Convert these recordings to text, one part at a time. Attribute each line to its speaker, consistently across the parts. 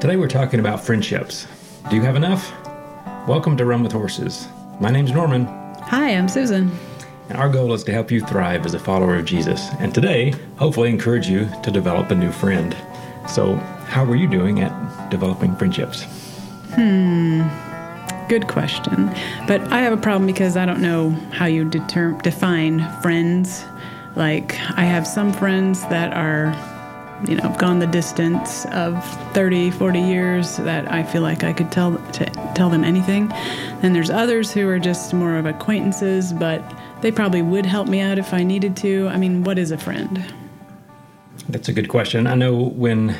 Speaker 1: Today we're talking about friendships. Do you have enough? Welcome to Run with Horses. My name's Norman,
Speaker 2: Hi, I'm Susan.
Speaker 1: and our goal is to help you thrive as a follower of Jesus. And today, hopefully, encourage you to develop a new friend. So, how are you doing at developing friendships? Hmm.
Speaker 2: Good question. But I have a problem because I don't know how you deter- define friends. Like, I have some friends that are, you know, gone the distance of 30, 40 years that I feel like I could tell to tell them anything. And there's others who are just more of acquaintances, but they probably would help me out if I needed to. I mean, what is a friend?
Speaker 1: That's a good question. I know when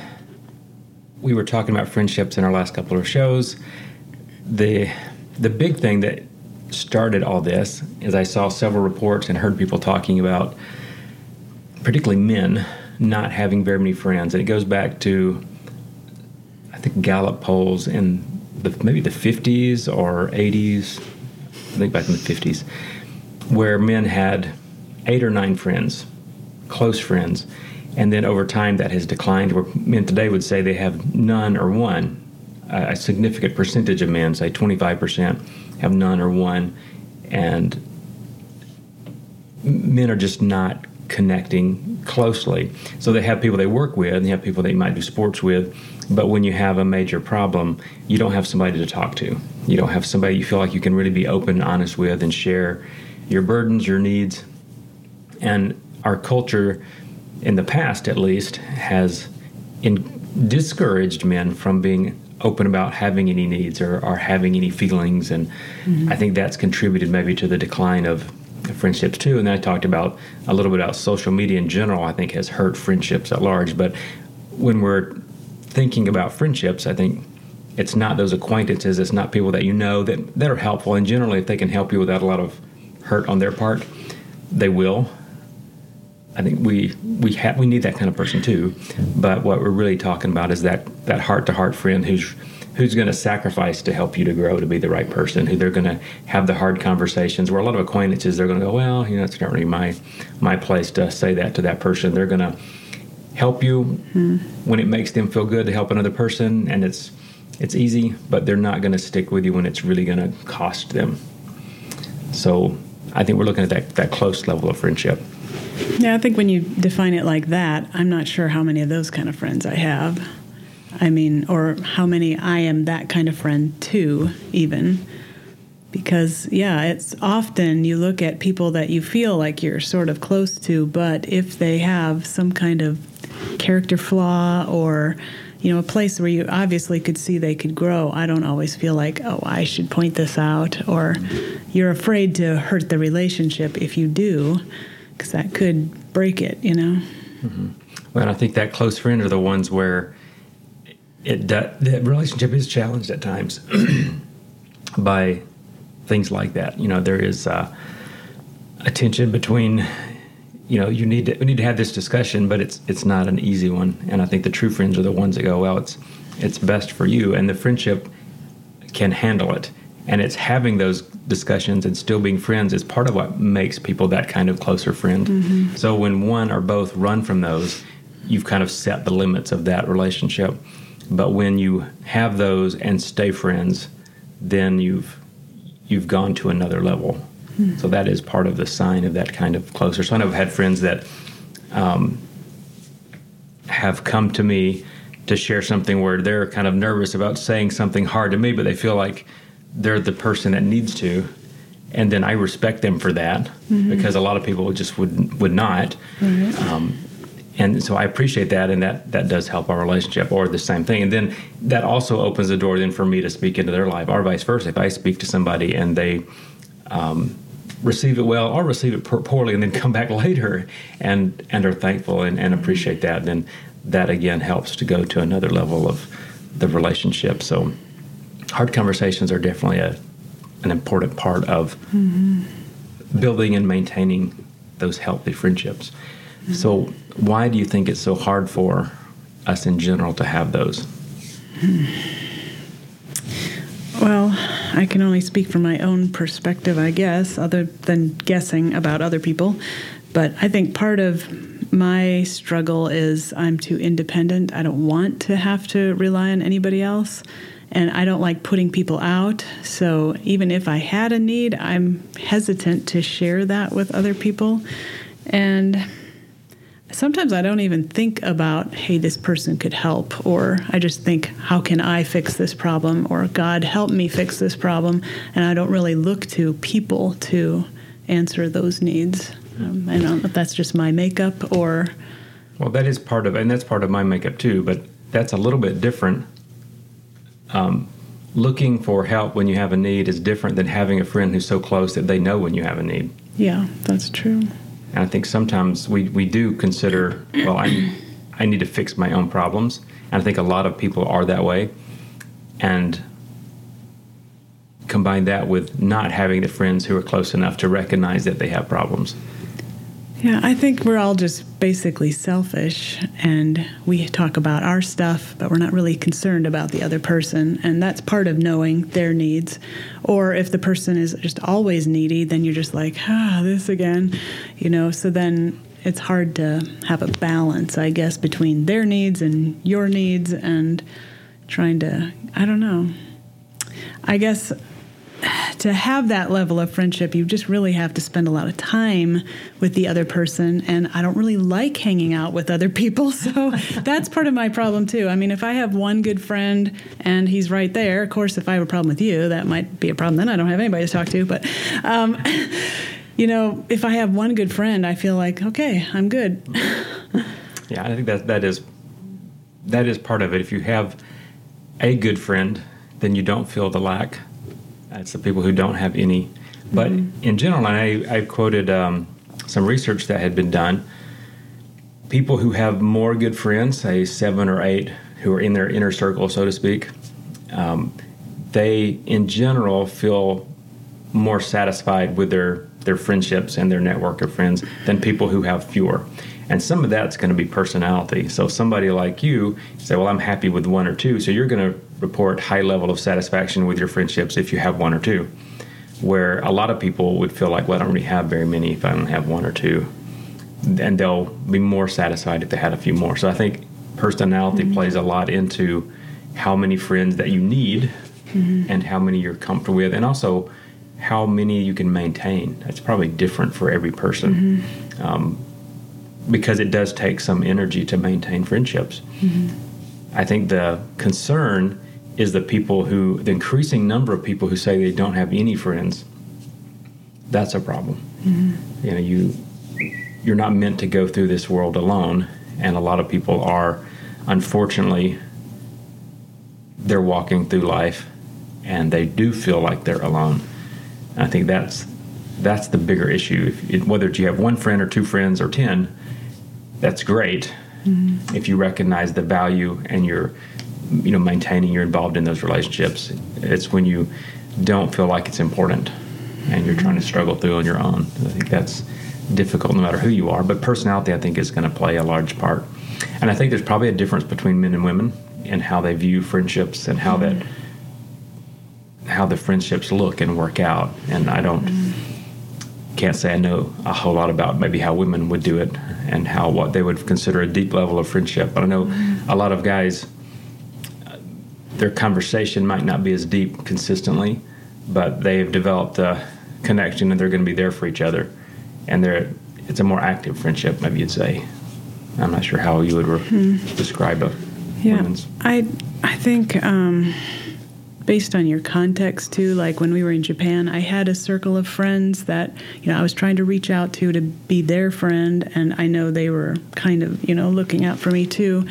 Speaker 1: we were talking about friendships in our last couple of shows, the the big thing that started all this is I saw several reports and heard people talking about particularly men not having very many friends. And it goes back to I think Gallup polls in the maybe the 50s or 80s, I think back in the 50s, where men had eight or nine friends, close friends, and then over time that has declined. Where men today would say they have none or one. A a significant percentage of men, say 25%, have none or one, and men are just not connecting closely. So they have people they work with, and they have people they might do sports with. But when you have a major problem, you don't have somebody to talk to. You don't have somebody you feel like you can really be open and honest with and share your burdens, your needs. And our culture, in the past at least, has in, discouraged men from being open about having any needs or, or having any feelings. And mm-hmm. I think that's contributed maybe to the decline of friendships too. And then I talked about a little bit about social media in general, I think has hurt friendships at large. But when we're thinking about friendships, I think it's not those acquaintances, it's not people that you know that, that are helpful. And generally, if they can help you without a lot of hurt on their part, they will. I think we we have we need that kind of person too. But what we're really talking about is that that heart to heart friend who's who's going to sacrifice to help you to grow to be the right person. Who they're going to have the hard conversations. Where a lot of acquaintances they're going to go, well, you know, it's not really my my place to say that to that person. They're going to help you hmm. when it makes them feel good to help another person, and it's it's easy. But they're not going to stick with you when it's really going to cost them. So I think we're looking at that that close level of friendship.
Speaker 2: Yeah, I think when you define it like that, I'm not sure how many of those kind of friends I have. I mean, or how many I am that kind of friend to, even. Because, yeah, it's often you look at people that you feel like you're sort of close to, but if they have some kind of character flaw or, you know, a place where you obviously could see they could grow, I don't always feel like, oh, I should point this out. Or you're afraid to hurt the relationship if you do, because that could break it, you know? Mm-hmm.
Speaker 1: Well, and I think that close friend are the ones where it the relationship is challenged at times by things like that. You know, there is uh, a tension between. You know, you need to we need to have this discussion, but it's it's not an easy one. And I think the true friends are the ones that go, well, it's it's best for you, and the friendship can handle it. And it's having those discussions and still being friends is part of what makes people that kind of closer friend. So when one or both run from those, you've kind of set the limits of that relationship. But when you have those and stay friends, then you've you've gone to another level. So that is part of the sign of that kind of closer. So I know I've had friends that um, have come to me to share something where they're kind of nervous about saying something hard to me, but they feel like they're the person that needs to. And then I respect them for that because a lot of people just would would not. Um, and so I appreciate that, and that that does help our relationship, or the same thing. And then that also opens the door then for me to speak into their life, or vice versa. If I speak to somebody and they um, receive it well or receive it poorly, and then come back later and and are thankful and, and appreciate that, then that again helps to go to another level of the relationship. So hard conversations are definitely a an important part of building and maintaining those healthy friendships. So, why do you think it's so hard for us in general to have those?
Speaker 2: Well, I can only speak from my own perspective, I guess, other than guessing about other people. But I think part of my struggle is I'm too independent. I don't want to have to rely on anybody else. And I don't like putting people out. So even if I had a need, I'm hesitant to share that with other people. And sometimes I don't even think about, hey, this person could help, or I just think, how can I fix this problem, or God help me fix this problem, and I don't really look to people to answer those needs. Um, I don't know if that's just my makeup or.
Speaker 1: Well, that is part of, and that's part of my makeup too, but that's a little bit different. Um, looking for help when you have a need is different than having a friend who's so close that they know when you have a need.
Speaker 2: Yeah, that's true.
Speaker 1: And I think sometimes we, we do consider, well, I, I need to fix my own problems. And I think a lot of people are that way. And combine that with not having the friends who are close enough to recognize that they have problems.
Speaker 2: Yeah, I think we're all just basically selfish and we talk about our stuff, but we're not really concerned about the other person. And that's part of knowing their needs. Or if the person is just always needy, then you're just like, ah, this again, you know, so then it's hard to have a balance, I guess, between their needs and your needs and trying to, I don't know. I guess to have that level of friendship, you just really have to spend a lot of time with the other person. And I don't really like hanging out with other people. So that's part of my problem, too. I mean, if I have one good friend and he's right there, of course, if I have a problem with you, that might be a problem. Then I don't have anybody to talk to. But, um, you know, if I have one good friend, I feel like, okay, I'm good.
Speaker 1: yeah, I think that that is that is part of it. If you have a good friend, then you don't feel the lack it's the people who don't have any. But mm-hmm. in general, and I, I quoted um, some research that had been done. People who have more good friends, say seven or eight, who are in their inner circle, so to speak, um, they in general feel more satisfied with their their friendships and their network of friends than people who have fewer. And some of that's going to be personality. So somebody like you say, "Well, I'm happy with one or two. So you're going to report high level of satisfaction with your friendships if you have one or two. Where a lot of people would feel like, "Well, I don't really have very many if I don't have one or two. And they'll be more satisfied if they had a few more. So I think personality mm-hmm. plays a lot into how many friends that you need mm-hmm. and how many you're comfortable with, and also how many you can maintain. That's probably different for every person. Mm-hmm. Um, because it does take some energy to maintain friendships. Mm-hmm. I think the concern is the people who, the increasing number of people who say they don't have any friends. That's a problem. Mm-hmm. You know, you you're not meant to go through this world alone, and a lot of people are, unfortunately, they're walking through life, and they do feel like they're alone. And I think that's that's the bigger issue. If, whether you have one friend or two friends or ten, that's great mm-hmm. if you recognize the value and you're you know maintaining you're involved in those relationships it's when you don't feel like it's important and you're trying to struggle through on your own i think that's difficult no matter who you are but personality i think is going to play a large part and i think there's probably a difference between men and women in how they view friendships and how that how the friendships look and work out and i don't can't say i know a whole lot about maybe how women would do it and how what they would consider a deep level of friendship. But I know a lot of guys, their conversation might not be as deep consistently, but they've developed a connection and they're going to be there for each other, and they're it's a more active friendship, maybe you'd say. I'm not sure how you would re- hmm. describe a
Speaker 2: yeah. Women's. I I think. Um, based on your context too like when we were in japan i had a circle of friends that you know i was trying to reach out to to be their friend and i know they were kind of you know looking out for me too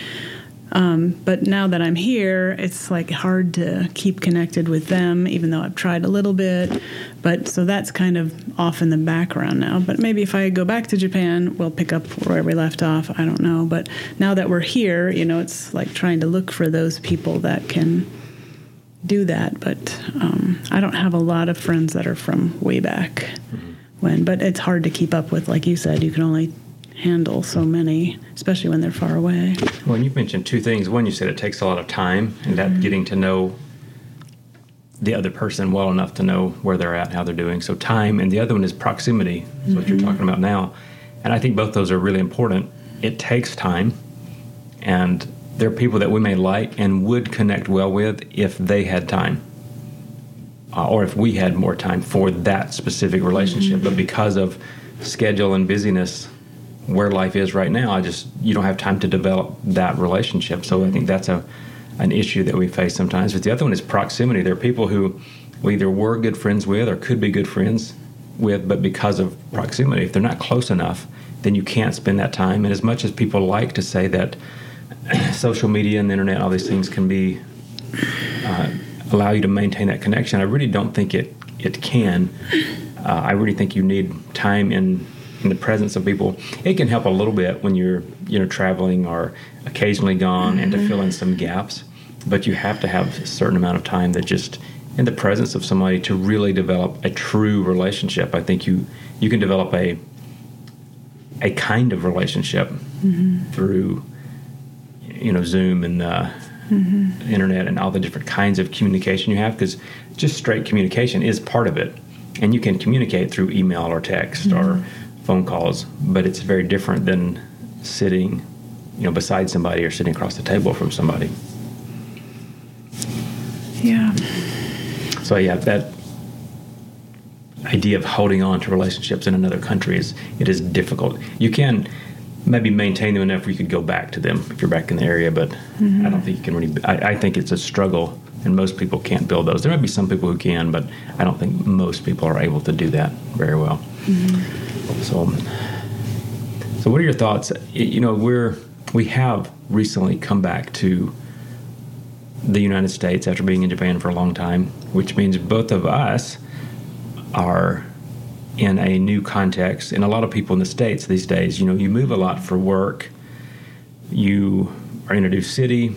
Speaker 2: um, but now that i'm here it's like hard to keep connected with them even though i've tried a little bit but so that's kind of off in the background now but maybe if i go back to japan we'll pick up where we left off i don't know but now that we're here you know it's like trying to look for those people that can do that, but um, I don't have a lot of friends that are from way back mm-hmm. when. But it's hard to keep up with, like you said. You can only handle so many, especially when they're far away.
Speaker 1: Well, you've mentioned two things. One, you said it takes a lot of time, and that mm-hmm. getting to know the other person well enough to know where they're at, how they're doing. So time, and the other one is proximity. Is mm-hmm. what you're mm-hmm. talking about now, and I think both those are really important. it takes time, and there are people that we may like and would connect well with if they had time. Uh, or if we had more time for that specific relationship, mm-hmm. but because of schedule and busyness, where life is right now, I just you don't have time to develop that relationship. So I think that's a an issue that we face sometimes. But the other one is proximity. There are people who we either were good friends with or could be good friends with, but because of proximity, if they're not close enough, then you can't spend that time. And as much as people like to say that social media and the internet, all these things can be uh, allow you to maintain that connection, I really don't think it it can. Uh, I really think you need time in in the presence of people. It can help a little bit when you're you know traveling or occasionally gone, mm-hmm. and to fill in some gaps. But you have to have a certain amount of time that just in the presence of somebody to really develop a true relationship. I think you you can develop a a kind of relationship mm-hmm. through you know Zoom and uh, mm-hmm. internet and all the different kinds of communication you have because just straight communication is part of it and you can communicate through email or text mm-hmm. or phone calls, but it's very different than sitting, you know, beside somebody or sitting across the table from somebody.
Speaker 2: Yeah.
Speaker 1: So yeah, that idea of holding on to relationships in another country is it is difficult. You can maybe maintain them enough where you could go back to them if you're back in the area, but mm-hmm. I don't think you can really. I, I think it's a struggle, and most people can't build those. There might be some people who can, but I don't think most people are able to do that very well. Mm-hmm. So, so what are your thoughts? You know, we're we have recently come back to the United States after being in Japan for a long time, which means both of us are in a new context. And a lot of people in the States these days, you know, you move a lot for work, you are in a new city,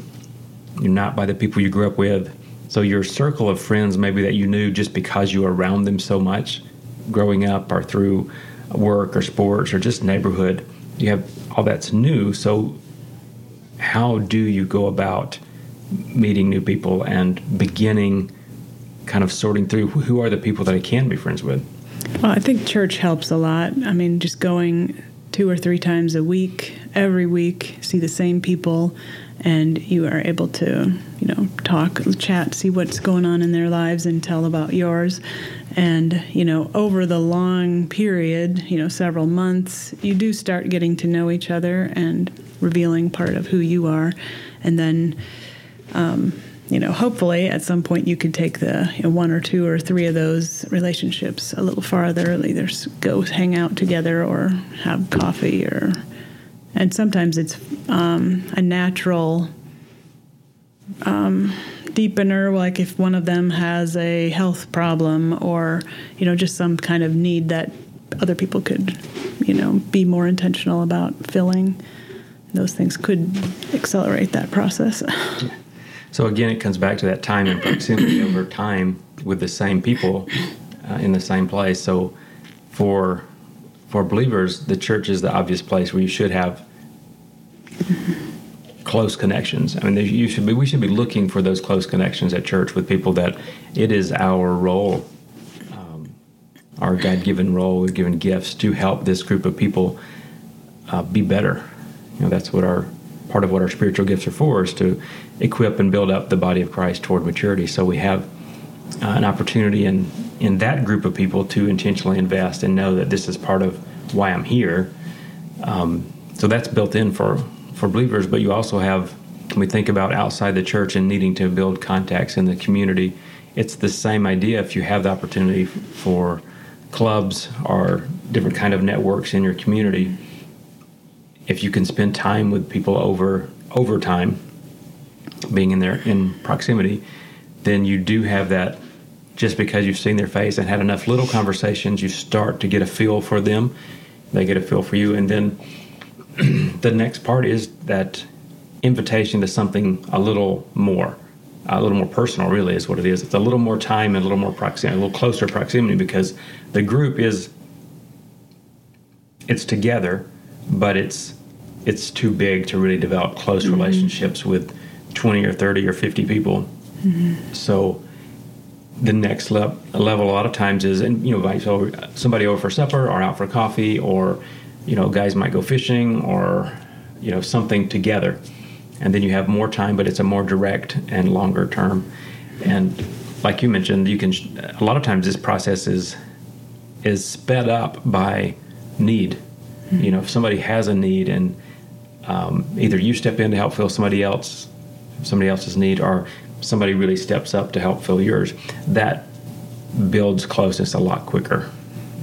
Speaker 1: you're not by the people you grew up with. So your circle of friends, maybe that you knew just because you were around them so much growing up or through work or sports or just neighborhood. You have all that's new. So, how do you go about meeting new people and beginning kind of sorting through who are the people that I can be friends with?
Speaker 2: Well, I think church helps a lot. I mean, just going two or three times a week, every week, see the same people, and you are able to, you know, talk, chat, see what's going on in their lives, and tell about yours. And, you know, over the long period, you know, several months, you do start getting to know each other and revealing part of who you are. And then, um, you know, hopefully at some point you could take the you know, one or two or three of those relationships a little farther, either go hang out together or have coffee or, and sometimes it's um, a natural um, deepener, like if one of them has a health problem or, you know, just some kind of need that other people could, you know, be more intentional about filling. Those things could accelerate that process.
Speaker 1: So again, it comes back to that time and proximity over time with the same people uh, in the same place. So for for believers, the church is the obvious place where you should have close connections. I mean, you should be. We should be looking for those close connections at church with people that it is our role, um, our God-given role, given gifts to help this group of people uh, be better. You know, that's what our part of what our spiritual gifts are for is to equip and build up the body of Christ toward maturity. So we have uh, an opportunity in in that group of people to intentionally invest and know that this is part of why I'm here. Um, so that's built in for for believers, but you also have, when we think about outside the church and needing to build contacts in the community, it's the same idea if you have the opportunity for clubs or different kind of networks in your community if you can spend time with people over over time being in there in proximity then you do have that just because you've seen their face and had enough little conversations you start to get a feel for them they get a feel for you and then the next part is that invitation to something a little more, a little more personal. Really, is what it is. It's a little more time and a little more proximity, a little closer proximity, because the group is it's together, but it's it's too big to really develop close mm-hmm. relationships with 20 or 30 or 50 people. Mm-hmm. So the next le- level a lot of times is and you know invite somebody over for supper or out for coffee or you know, guys might go fishing or you know something together, and then you have more time, but it's a more direct and longer term. And like you mentioned, you can a lot of times this process is is sped up by need. Mm-hmm. You know, if somebody has a need and um, either you step in to help fill somebody else somebody else's need or somebody really steps up to help fill yours, that builds closeness a lot quicker.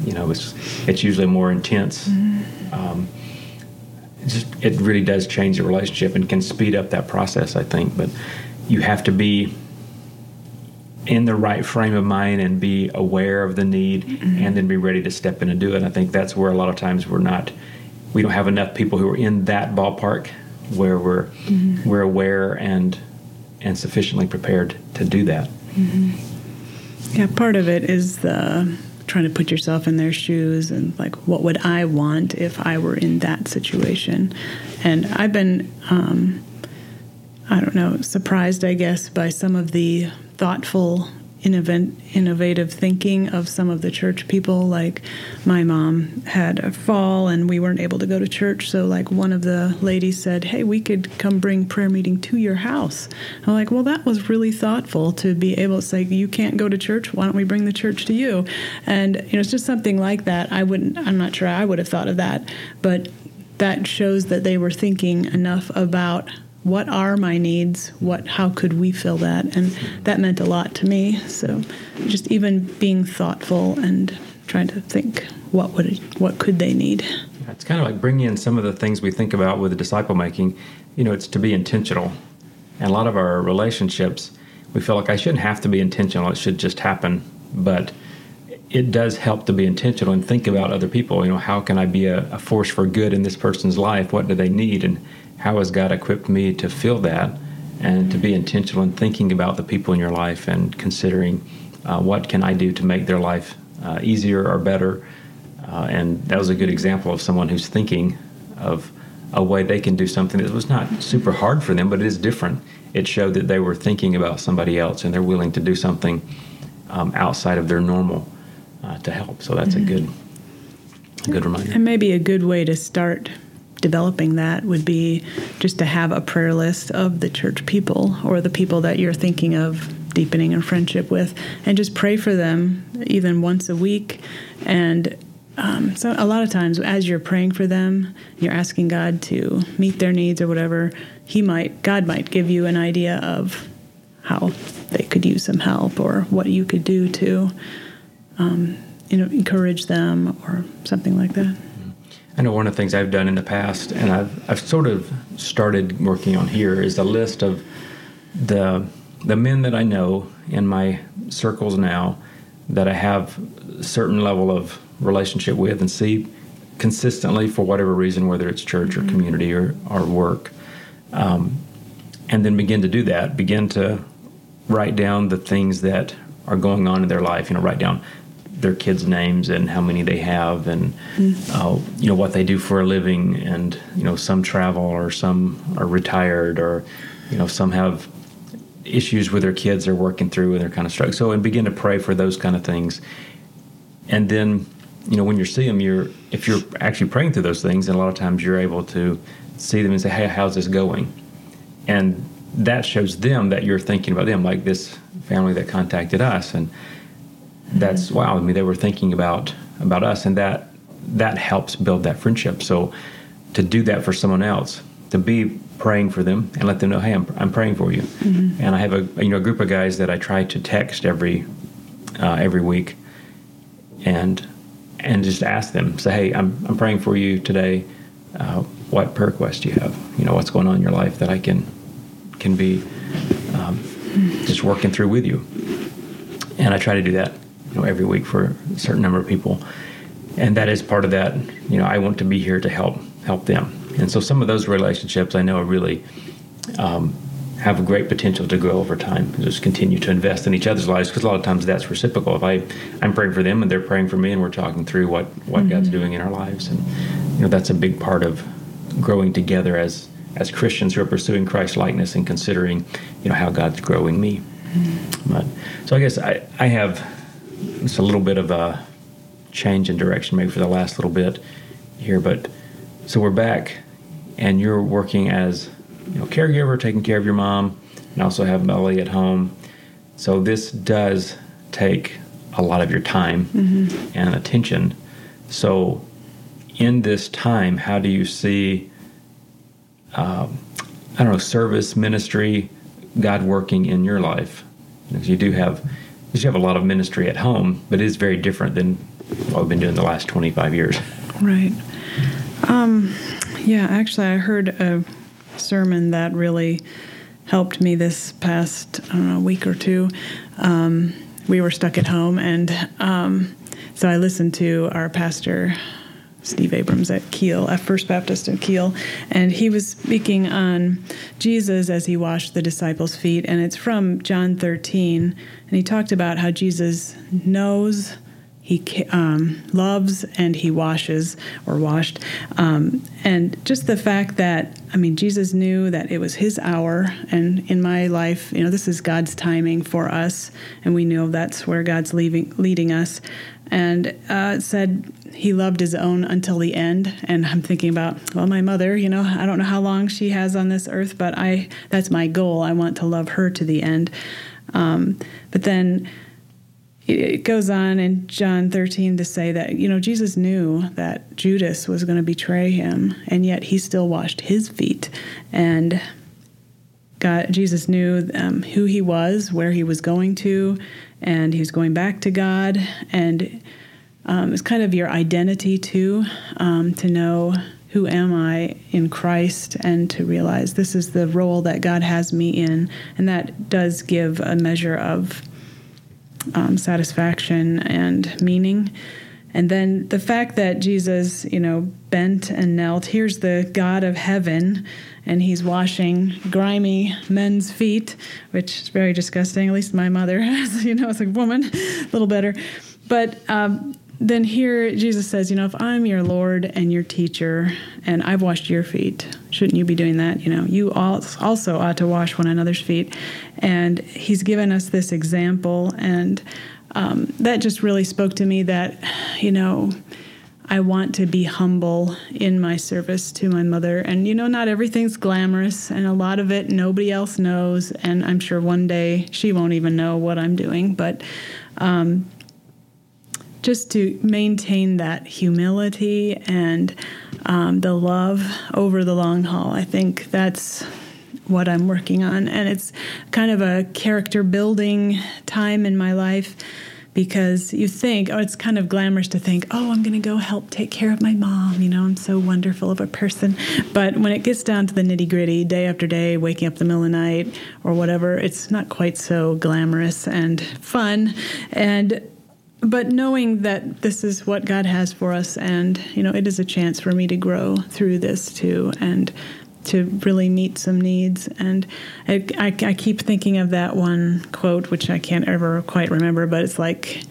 Speaker 1: You know, it's it's usually more intense. Mm-hmm. Um, it just it really does change the relationship and can speed up that process. I think, but you have to be in the right frame of mind and be aware of the need mm-hmm. and then be ready to step in and do it. I think that's where a lot of times we're not we don't have enough people who are in that ballpark where we're mm-hmm. we're aware and and sufficiently prepared to do that.
Speaker 2: Mm-hmm. Yeah, part of it is the trying to put yourself in their shoes and like what would I want if I were in that situation. And I've been um, I don't know surprised I guess by some of the thoughtful innovative thinking of some of the church people. Like my mom had a fall and we weren't able to go to church. So, like, one of the ladies said, Hey, we could come bring prayer meeting to your house. I'm like, Well, that was really thoughtful to be able to say, You can't go to church. Why don't we bring the church to you? And, you know, it's just something like that. I wouldn't, I'm not sure I would have thought of that. But that shows that they were thinking enough about what are my needs? What how could we fill that? And that meant a lot to me. So just even being thoughtful and trying to think what would what could they need.
Speaker 1: It's kind of like bringing in some of the things we think about with disciple making. You know it's to be intentional. And a lot of our relationships we feel like i shouldn't have to be intentional. It should just happen. But it does help to be intentional and think about other people. You know how can i be a, a force for good in this person's life? What do they need? And how has God equipped me to feel that and to be intentional in thinking about the people in your life and considering uh, what can I do to make their life uh, easier or better. Uh, and that was a good example of someone who's thinking of a way they can do something that was not super hard for them, but it is different. It showed that they were thinking about somebody else and they're willing to do something um, outside of their normal uh, to help. So that's mm-hmm. a good, a good reminder.
Speaker 2: And maybe a good way to start developing that would be just to have a prayer list of the church people or the people that you're thinking of deepening a friendship with and just pray for them even once a week. And um, so a lot of times as you're praying for them you're asking god to meet their needs or whatever he might god might give you an idea of how they could use some help or what you could do to um, you know encourage them or something like that
Speaker 1: I know one of the things I've done in the past, and I've, I've sort of started working on here, is a list of the the men that I know in my circles now that I have a certain level of relationship with and see consistently for whatever reason, whether it's church or mm-hmm. community or, or work, um, and then begin to do that. Begin to write down the things that are going on in their life. You know, write down their kids' names and how many they have, and mm-hmm. uh, you know what they do for a living, and you know some travel or some are retired or you know some have issues with their kids they're working through and they're kind of struggling. So and begin to pray for those kind of things, and then you know when you see them, you're if you're actually praying through those things, and a lot of times you're able to see them and say, hey, how's this going? And that shows them that you're thinking about them, like this family that contacted us, and that's wow. I mean, they were thinking about about us, and that that helps build that friendship. So to do that for someone else, to be praying for them and let them know, hey, I'm, I'm praying for you. Mm-hmm. And I have a you know a group of guys that I try to text every uh, every week, and and just ask them, say, hey, I'm I'm praying for you today. Uh, what prayer request do you have? You know, what's going on in your life that I can can be um, just working through with you. And I try to do that you know, every week for a certain number of people. And that is part of that. You know, I want to be here to help help them. And so some of those relationships I know are really um, have a great potential to grow over time. Just continue to invest in each other's lives because a lot of times that's reciprocal. If I I'm praying for them and they're praying for me and we're talking through what what mm-hmm. God's doing in our lives, and you know that's a big part of growing together as as Christians who are pursuing Christ likeness and considering you know how God's growing me. Mm-hmm. But so I guess I I have it's a little bit of a change in direction maybe for the last little bit here, but so we're back and you're working as you know caregiver, taking care of your mom, and also have Melly at home. So this does take a lot of your time mm-hmm. and attention. So in this time, how do you see? Um, I don't know, service, ministry, God working in your life. Because you do have, you have a lot of ministry at home, but it is very different than what we've been doing the last 25 years.
Speaker 2: Right. Um, yeah, actually, I heard a sermon that really helped me this past, I don't know, week or two. Um, we were stuck at home, and um, so I listened to our pastor Steve Abrams at Keel, at First Baptist in Keel, and he was speaking on Jesus as he washed the disciples' feet, and it's from John 13, and he talked about how Jesus knows he um, loves and he washes or washed. Um, and just the fact that i mean jesus knew that it was his hour and in my life you know this is god's timing for us and we know that's where god's leaving, leading us. And uh, said he loved his own until the end and i'm thinking about well my mother you know i don't know how long she has on this earth but i that's my goal. I want to love her to the end. Um, but then it goes on in John 13 to say that, you know, Jesus knew that Judas was going to betray him, and yet he still washed his feet. And God, Jesus knew um, who he was, where he was going to, and he was going back to God. And um, it's kind of your identity, too, um, to know who am I in Christ and to realize this is the role that God has me in. And that does give a measure of um, satisfaction and meaning. And then the fact that Jesus, you know, bent and knelt, here's the God of heaven, and he's washing grimy men's feet, which is very disgusting. At least my mother, you know, as a woman, a little better. But um, then here Jesus says, you know, if I'm your Lord and your teacher and I've washed your feet, shouldn't you be doing that? You know, you also ought to wash one another's feet. And he's given us this example. And um, that just really spoke to me that, you know, I want to be humble in my service to my mother. And, you know, not everything's glamorous, and a lot of it nobody else knows. And I'm sure one day she won't even know what I'm doing. But, um, just to maintain that humility and um, the love over the long haul. I think that's what I'm working on. And it's kind of a character building time in my life because you think, oh, it's kind of glamorous to think, oh, I'm going to go help take care of my mom. You know, I'm so wonderful of a person. But when it gets down to the nitty gritty, day after day, waking up the middle of the night or whatever, it's not quite so glamorous and fun. And but knowing that this is what God has for us, and you know, it is a chance for me to grow through this too, and to really meet some needs. And I, I, I keep thinking of that one quote, which I can't ever quite remember, but it's like,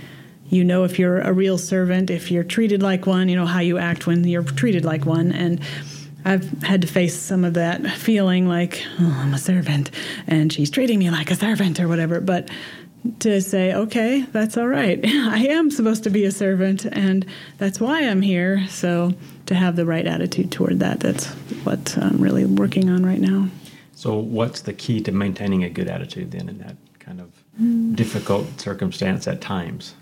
Speaker 2: you know, if you're a real servant, if you're treated like one, you know how you act when you're treated like one, and I've had to face some of that feeling like, oh, I'm a servant and she's treating me like a servant or whatever. But to say, okay, that's all right. I am supposed to be a servant, and that's why I'm here. So to have the right attitude toward that, that's what I'm really working on right now.
Speaker 1: So, what's the key to maintaining a good attitude then in that kind of mm. difficult circumstance at times?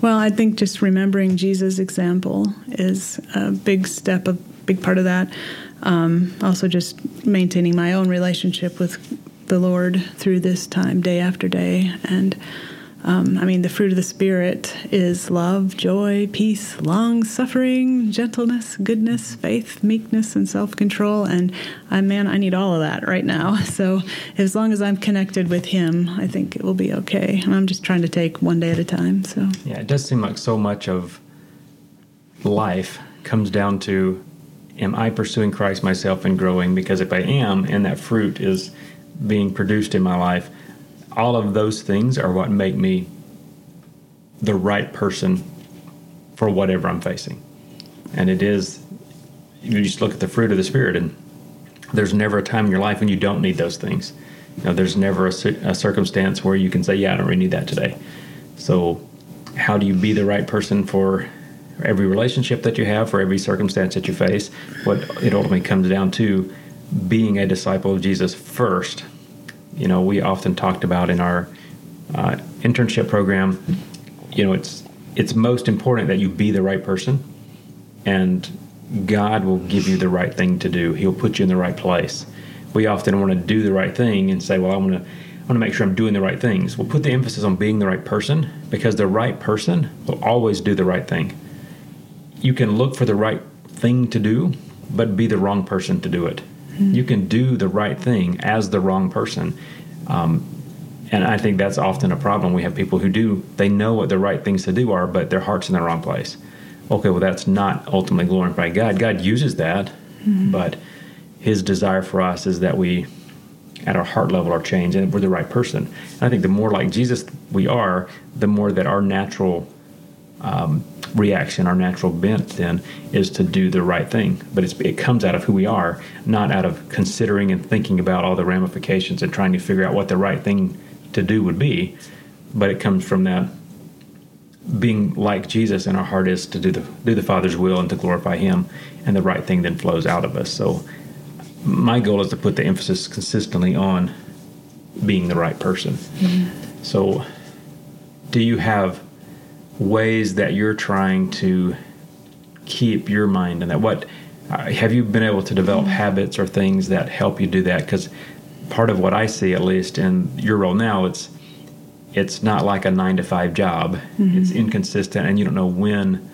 Speaker 2: Well, I think just remembering Jesus' example is a big step, a big part of that. Um, also, just maintaining my own relationship with the Lord through this time, day after day. And um, I mean, the fruit of the Spirit is love, joy, peace, long suffering, gentleness, goodness, faith, meekness, and self control. And uh, man, I need all of that right now. So as long as I'm connected with Him, I think it will be okay. And I'm just trying to take one day at a time. So
Speaker 1: yeah, it does seem like so much of life comes down to am I pursuing Christ myself and growing? Because if I am, and that fruit is being produced in my life, all of those things are what make me the right person for whatever I'm facing. And it is, you just look at the fruit of the Spirit, and there's never a time in your life when you don't need those things. You know, there's never a, a circumstance where you can say, Yeah, I don't really need that today. So, how do you be the right person for every relationship that you have, for every circumstance that you face. What it ultimately comes down to being a disciple of Jesus first. You know, we often talked about in our uh, internship program. You know, it's it's most important that you be the right person, and God will give you the right thing to do. He'll put you in the right place. We often want to do the right thing and say, "Well, I want to." I want to make sure I'm doing the right things. We'll put the emphasis on being the right person because the right person will always do the right thing. You can look for the right thing to do, but be the wrong person to do it. Mm-hmm. You can do the right thing as the wrong person. Um, and I think that's often a problem. We have people who do, they know what the right things to do are, but their heart's in the wrong place. Okay, well, that's not ultimately glorifying God. God uses that, mm-hmm. but His desire for us is that we at our heart level are changed and we're the right person. And I think the more like Jesus we are, the more that our natural um, reaction, our natural bent then is to do the right thing. But it comes out of who we are, not out of considering and thinking about all the ramifications and trying to figure out what the right thing to do would be. But it comes from that being like Jesus in our heart is to do the do the Father's will and to glorify Him, and the right thing then flows out of us. So my goal is to put the emphasis consistently on being the right person. Mm-hmm. So, do you have ways that you're trying to keep your mind in that? What uh, have you been able to develop mm-hmm. habits or things that help you do that? Because part of what I see, at least in your role now, it's it's not like a nine to five job. Mm-hmm. It's inconsistent, and you don't know when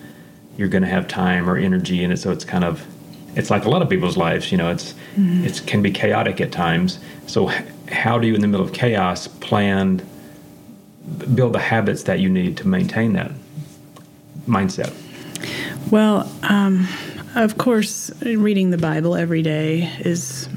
Speaker 1: you're going to have time or energy in it. So it's kind of it's like a lot of people's lives. You know, it's mm-hmm. it can be chaotic at times. So how do you, in the middle of chaos, plan, build the habits that you need to maintain that mindset?
Speaker 2: Well, um, of course, reading the Bible every day is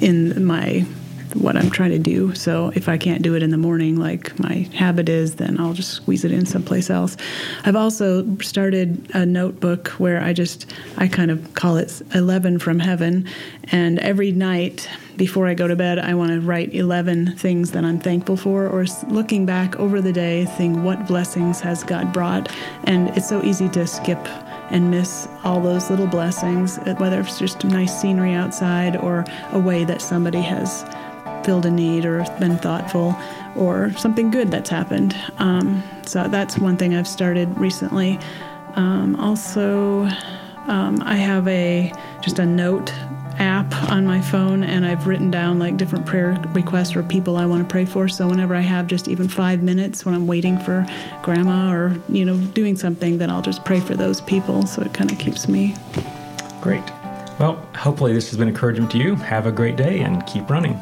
Speaker 2: in my what I'm trying to do. So if I can't do it in the morning, like my habit is, then I'll just squeeze it in someplace else. I've also started a notebook where I just, I kind of call it 11 from heaven. And every night before I go to bed, I want to write 11 things that I'm thankful for, or looking back over the day, think what blessings has God brought. And it's so easy to skip and miss all those little blessings, whether it's just nice scenery outside or a way that somebody has filled a need or been thoughtful or something good that's happened. Um, so that's one thing I've started recently. Um, also, um, I have a just a note app on my phone and I've written down like different prayer requests or people I want to pray for. So whenever I have just even five minutes when I'm waiting for grandma or, you know, doing something, then I'll just pray for those people. So it kind of keeps me.
Speaker 1: Great. Well, hopefully this has been encouragement to you. Have a great day and keep running.